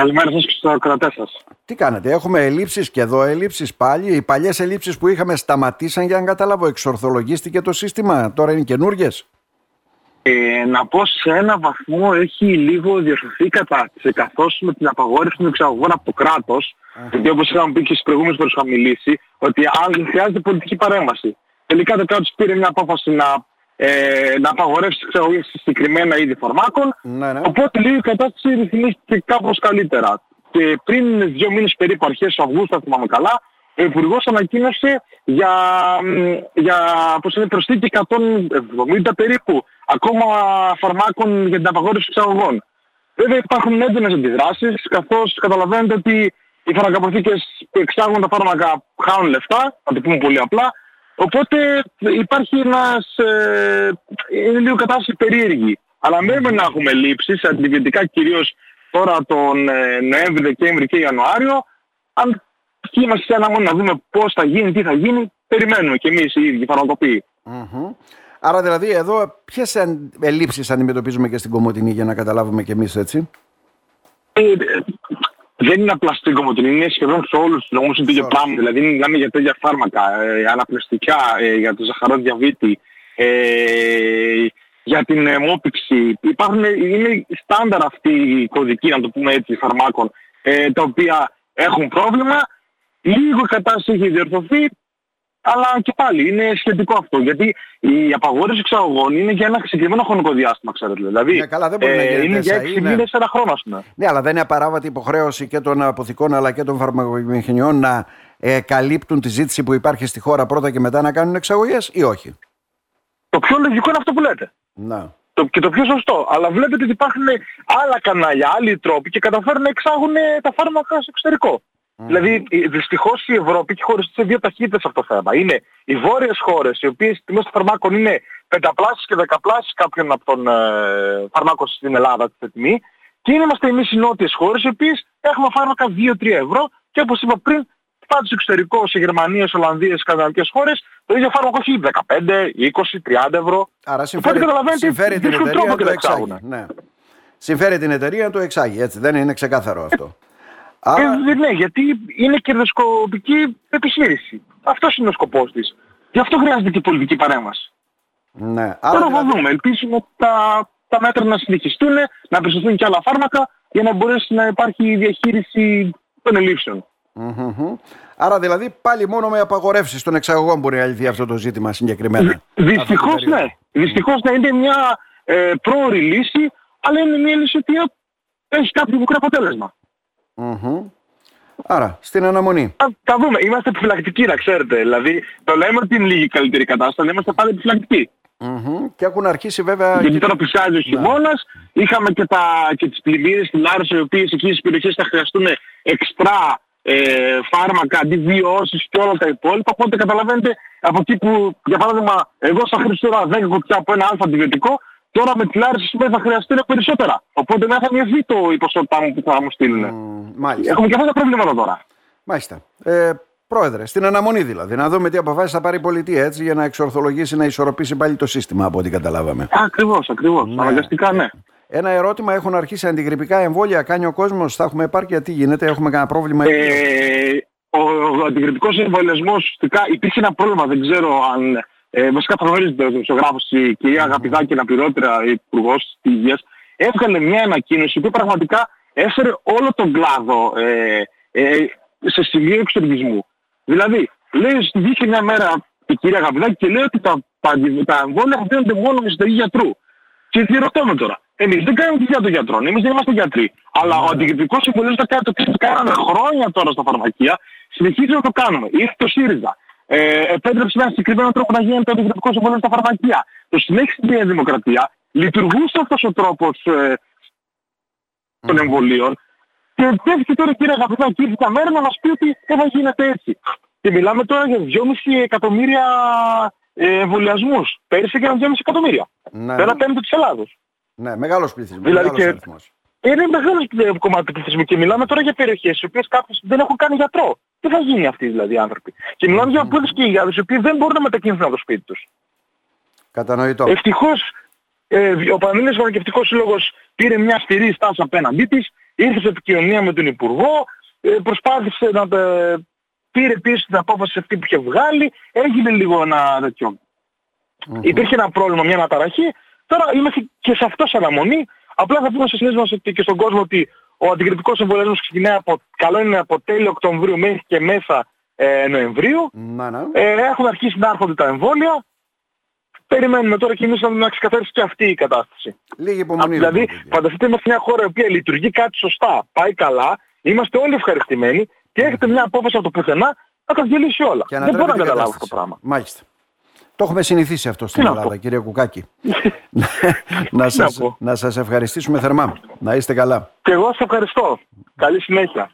Καλημέρα σας και στους ακροατές σας. Τι κάνετε, έχουμε ελλείψεις και εδώ ελλείψεις πάλι. Οι παλιές ελλείψεις που είχαμε σταματήσαν για να καταλάβω. Εξορθολογίστηκε το σύστημα, τώρα είναι καινούργιες. Ε, να πω σε ένα βαθμό έχει λίγο διορθωθεί η κατάσταση καθώς με την απαγόρευση των εξαγωγών από το κράτος uh-huh. γιατί όπως είχαμε πει και στις προηγούμενες φορές είχαμε μιλήσει ότι αν δεν χρειάζεται πολιτική παρέμβαση. Τελικά το κράτος πήρε μια απόφαση να ε, να απαγορεύσει τις εξαγωγές σε συγκεκριμένα είδη φαρμάκων. Ναι, ναι. Οπότε λίγο η κατάσταση ρυθμίστηκε κάπως καλύτερα. Και πριν δύο μήνες περίπου αρχές του Αυγούστου, αν θυμάμαι καλά, ο Υπουργός ανακοίνωσε για, για πώς είναι, προσθήκη 170 περίπου ακόμα φαρμάκων για την απαγόρευση εξαγωγών. Βέβαια υπάρχουν έντονες αντιδράσεις, καθώς καταλαβαίνετε ότι οι φαρμακαποθήκες που εξάγουν τα φάρμακα χάνουν λεφτά, να το πούμε πολύ απλά, Οπότε υπάρχει ένας, ε, είναι λίγο κατάσταση περίεργη. Αλλά μένουμε να έχουμε λήψεις, αντιβιωτικά κυρίως τώρα τον ε, Νοέμβρη, Δεκέμβρη και Ιανουάριο. Αν είμαστε σε ένα μόνο να δούμε πώς θα γίνει, τι θα γίνει, περιμένουμε και εμείς οι ίδιοι φαρμακοποιοί. Mm-hmm. Άρα δηλαδή εδώ ποιες ελλείψεις αντιμετωπίζουμε και στην Κομωτινή για να καταλάβουμε και εμείς έτσι; Ε, δεν είναι απλά στην κομμωτινή, είναι σχεδόν σε όλους τους νόμους είναι το πράγμα. Δηλαδή μιλάμε για τέτοια φάρμακα, ε, αναπνευστικά, ε, για το ζαχαρό διαβήτη, ε, για την αιμόπηξη. Υπάρχουν, είναι στάνταρ αυτή η κωδική, να το πούμε έτσι, φαρμάκων, ε, τα οποία έχουν πρόβλημα. Λίγο η κατάσταση έχει διορθωθεί, αλλά και πάλι είναι σχετικό αυτό. Γιατί η απαγόρευση εξαγωγών είναι για ένα συγκεκριμένο χρονικό διάστημα, ξέρετε. Δηλαδή ναι, καλά, δεν μπορεί να ε, είναι για 6 μήνες, ένα χρόνο, ας πούμε. Ναι, αλλά δεν είναι απαράβατη υποχρέωση και των αποθηκών αλλά και των φαρμακοβιομηχανιών να ε, καλύπτουν τη ζήτηση που υπάρχει στη χώρα πρώτα και μετά να κάνουν εξαγωγές ή όχι; Το πιο λογικό είναι αυτό που λέτε. Να. Το, και το πιο σωστό. Αλλά βλέπετε ότι υπάρχουν άλλα κανάλια, άλλοι τρόποι και καταφέρουν να εξάγουν τα φάρμακα στο εξωτερικό. Mm. Δηλαδή δυστυχώς η Ευρώπη έχει χωριστεί σε δύο ταχύτητες αυτό το θέμα. Είναι οι βόρειες χώρες οι οποίες τιμές των φαρμάκων είναι πενταπλάσεις και δεκαπλάσεις κάποιων από τον ε, φαρμάκων στην Ελλάδα τη τιμή και είμαστε εμείς οι νότιες χώρες οι οποίες έχουμε φάρμακα 2-3 ευρώ και όπως είπα πριν πάτε στο εξωτερικό, σε Γερμανία, σε Ολλανδία, σε σκανδιναβικές χώρες, το ίδιο φάρμακο έχει 15, 20, 30 ευρώ. Άρα συμφέρει, συμφέρει την εταιρεία να το εξάγει. Ναι. Συμφέρει την εταιρεία να το εξάγει, έτσι δεν είναι ξεκάθαρο αυτό. Άρα... Ε, ναι, γιατί είναι κερδοσκοπική επιχείρηση. Αυτός είναι ο σκοπός της. Γι' αυτό χρειάζεται και πολιτική παρέμβαση. Ναι. Άρα, Τώρα θα δηλαδή... δούμε. Ελπίζουμε τα, τα μέτρα να συνεχιστούν, να προσθεθούν και άλλα φάρμακα για να μπορέσει να υπάρχει διαχείριση των ελλείψεων. Άρα δηλαδή πάλι μόνο με απαγορεύσεις των εξαγωγών μπορεί να λυθεί αυτό το ζήτημα συγκεκριμένα. Δυστυχώς ναι. Δυστυχώς ναι είναι μια ε, πρόορη λύση, αλλά είναι μια λύση που έχει κάποιο μικρό αποτέλεσμα. Άρα, στην αναμονή. Θα, θα δούμε. Είμαστε επιφυλακτικοί, να ξέρετε. Δηλαδή, το λέμε ότι είναι λίγη καλύτερη κατάσταση, αλλά είμαστε πάντα επιφυλακτικοί. Mm-hmm. Και έχουν αρχίσει βέβαια... Γιατί τώρα πλησιάζει ο χειμώνας, είχαμε και, τα, και τις πλημμύρες στην Άρση, οι οποίες εκεί στις περιοχές θα χρειαστούν εξτρά ε, φάρμακα, αντιβιώσεις και όλα τα υπόλοιπα. Οπότε καταλαβαίνετε από εκεί που, για παράδειγμα, εγώ θα χρειαστώ 10 κουτιά από ένα αλφα αντιβιωτικό, Τώρα με τη Λάρισα σήμερα θα χρειαστεί περισσότερα. Οπότε δεν θα μειωθεί το η ποσότητά μου που θα μου στείλουν. Mm, Έχουμε και αυτά τα προβλήματα τώρα. Μάλιστα. Ε, πρόεδρε, στην αναμονή δηλαδή. Να δούμε τι αποφάσεις θα πάρει η πολιτεία έτσι για να εξορθολογήσει, να ισορροπήσει πάλι το σύστημα από ό,τι καταλάβαμε. Ακριβώς, ακριβώς. Ναι. Αναγκαστικά ναι. Ένα ερώτημα, έχουν αρχίσει αντιγρυπικά εμβόλια, κάνει ο κόσμος, θα έχουμε επάρκεια, τι γίνεται, έχουμε κανένα πρόβλημα; Ε, ο, ο αντιγρυπικός εμβολιασμός, υπήρχε ένα πρόβλημα, δεν ξέρω αν ε, βασικά θα γνωρίζετε ο δημοσιογράφος η κυρία Αγαπηδάκη αναπληρώτερα υπουργός της Υγείας, έβγαλε μια ανακοίνωση που πραγματικά έφερε όλο τον κλάδο ε, ε, σε σημείο εξοργισμού. Δηλαδή, λέει, βγήκε μια μέρα η κυρία Αγαπηδάκη και λέει ότι τα, τα, τα εμβόλια δίνονται μόνο με συνταγή γιατρού. Και τι ρωτάμε τώρα. Εμείς δεν κάνουμε τη δουλειά των γιατρών, εμείς δεν είμαστε γιατροί. Αλλά ο αντικριτικός συμβολής το κάνει, το κάναμε χρόνια τώρα στα φαρμακεία, συνεχίζει να το κάνουμε. Ήρθε το ΣΥΡΙΖΑ ε, επέτρεψε ένα συγκεκριμένο τρόπο να γίνεται το αντιδραστικό συμβόλαιο στα φαρμακεία. Το συνέχισε τη Νέα Δημοκρατία, λειτουργούσε αυτός ο τρόπος ε, των εμβολίων και τέθηκε τώρα κύριε Αγαπητά και ήρθε τα μέρα να μας πει ότι δεν θα γίνεται έτσι. Και μιλάμε τώρα για 2,5 εκατομμύρια ε, εμβολιασμούς. Πέρυσι έγιναν 2,5 εκατομμύρια. Ναι. Ένα πέμπτο της Ελλάδος. Ναι, μεγάλος πληθυσμός. Δηλαδή μεγάλος αριθμός. Είναι μεγάλο κομμάτι του πληθυσμού και μιλάμε τώρα για περιοχές οι οποίες κάποιες δεν έχουν κάνει γιατρό. Τι θα γίνει αυτοί δηλαδή οι άνθρωποι; Και μιλάμε για απόλυτες και για οι οποίοι δεν μπορούν να μετακινηθούν από το σπίτι τους. Κατανοητό. Ευτυχώς ε, ο Πανελλήνιος Φαρμακευτικός Σύλλογος πήρε μια στηρή στάση απέναντί της ήρθε σε επικοινωνία με τον Υπουργό, ε, προσπάθησε να πήρε πίσω την απόφαση αυτή που είχε βγάλει, έγινε λίγο ένα τέτοιο. Mm-hmm. Υπήρχε ένα πρόβλημα, μια αναταραχή, τώρα είμαστε και σε αυτό σε αναμονή. Απλά θα πούμε στις συνέσεις μας ότι και στον κόσμο ότι ο αντικριτικός εμβολιασμός ξεκινάει από, καλό είναι από τέλειο Οκτωβρίου μέχρι και μέσα ε, Νοεμβρίου. Ναι, ναι. Ε, έχουν αρχίσει να έρχονται τα εμβόλια. Περιμένουμε τώρα και εμείς να ξεκαθαρίσει και αυτή η κατάσταση. Λίγη υπομονή. δηλαδή, λοιπόν, φανταστείτε είμαστε μια χώρα η οποία λειτουργεί κάτι σωστά, πάει καλά, είμαστε όλοι ευχαριστημένοι και έχετε μια απόφαση από το πουθενά να τα διαλύσει όλα. Δεν μπορώ να καταλάβω αυτό το πράγμα. Μάλιστα. Το έχουμε συνηθίσει αυτό στην Ελλάδα, κύριε Κουκάκη. να, σας, να σας ευχαριστήσουμε θερμά. Να είστε καλά. Και εγώ σας ευχαριστώ. Καλή συνέχεια.